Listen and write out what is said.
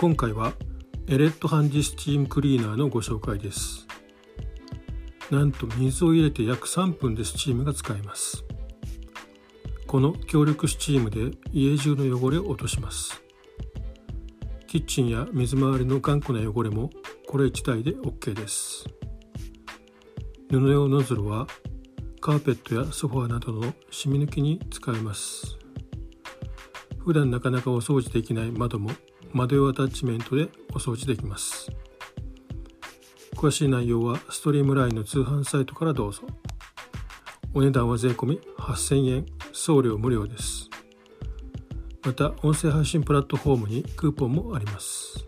今回はエレットハンディスチームクリーナーのご紹介です。なんと水を入れて約3分でスチームが使えます。この強力スチームで家中の汚れを落とします。キッチンや水回りの頑固な汚れもこれ1台で OK です。布用ノズルはカーペットやソファーなどの染み抜きに使えます。普段なかなかお掃除できない窓も窓用アタッチメントでお掃除できます。詳しい内容はストリームラインの通販サイトからどうぞ。お値段は税込8000円。送料無料です。また音声配信プラットフォームにクーポンもあります。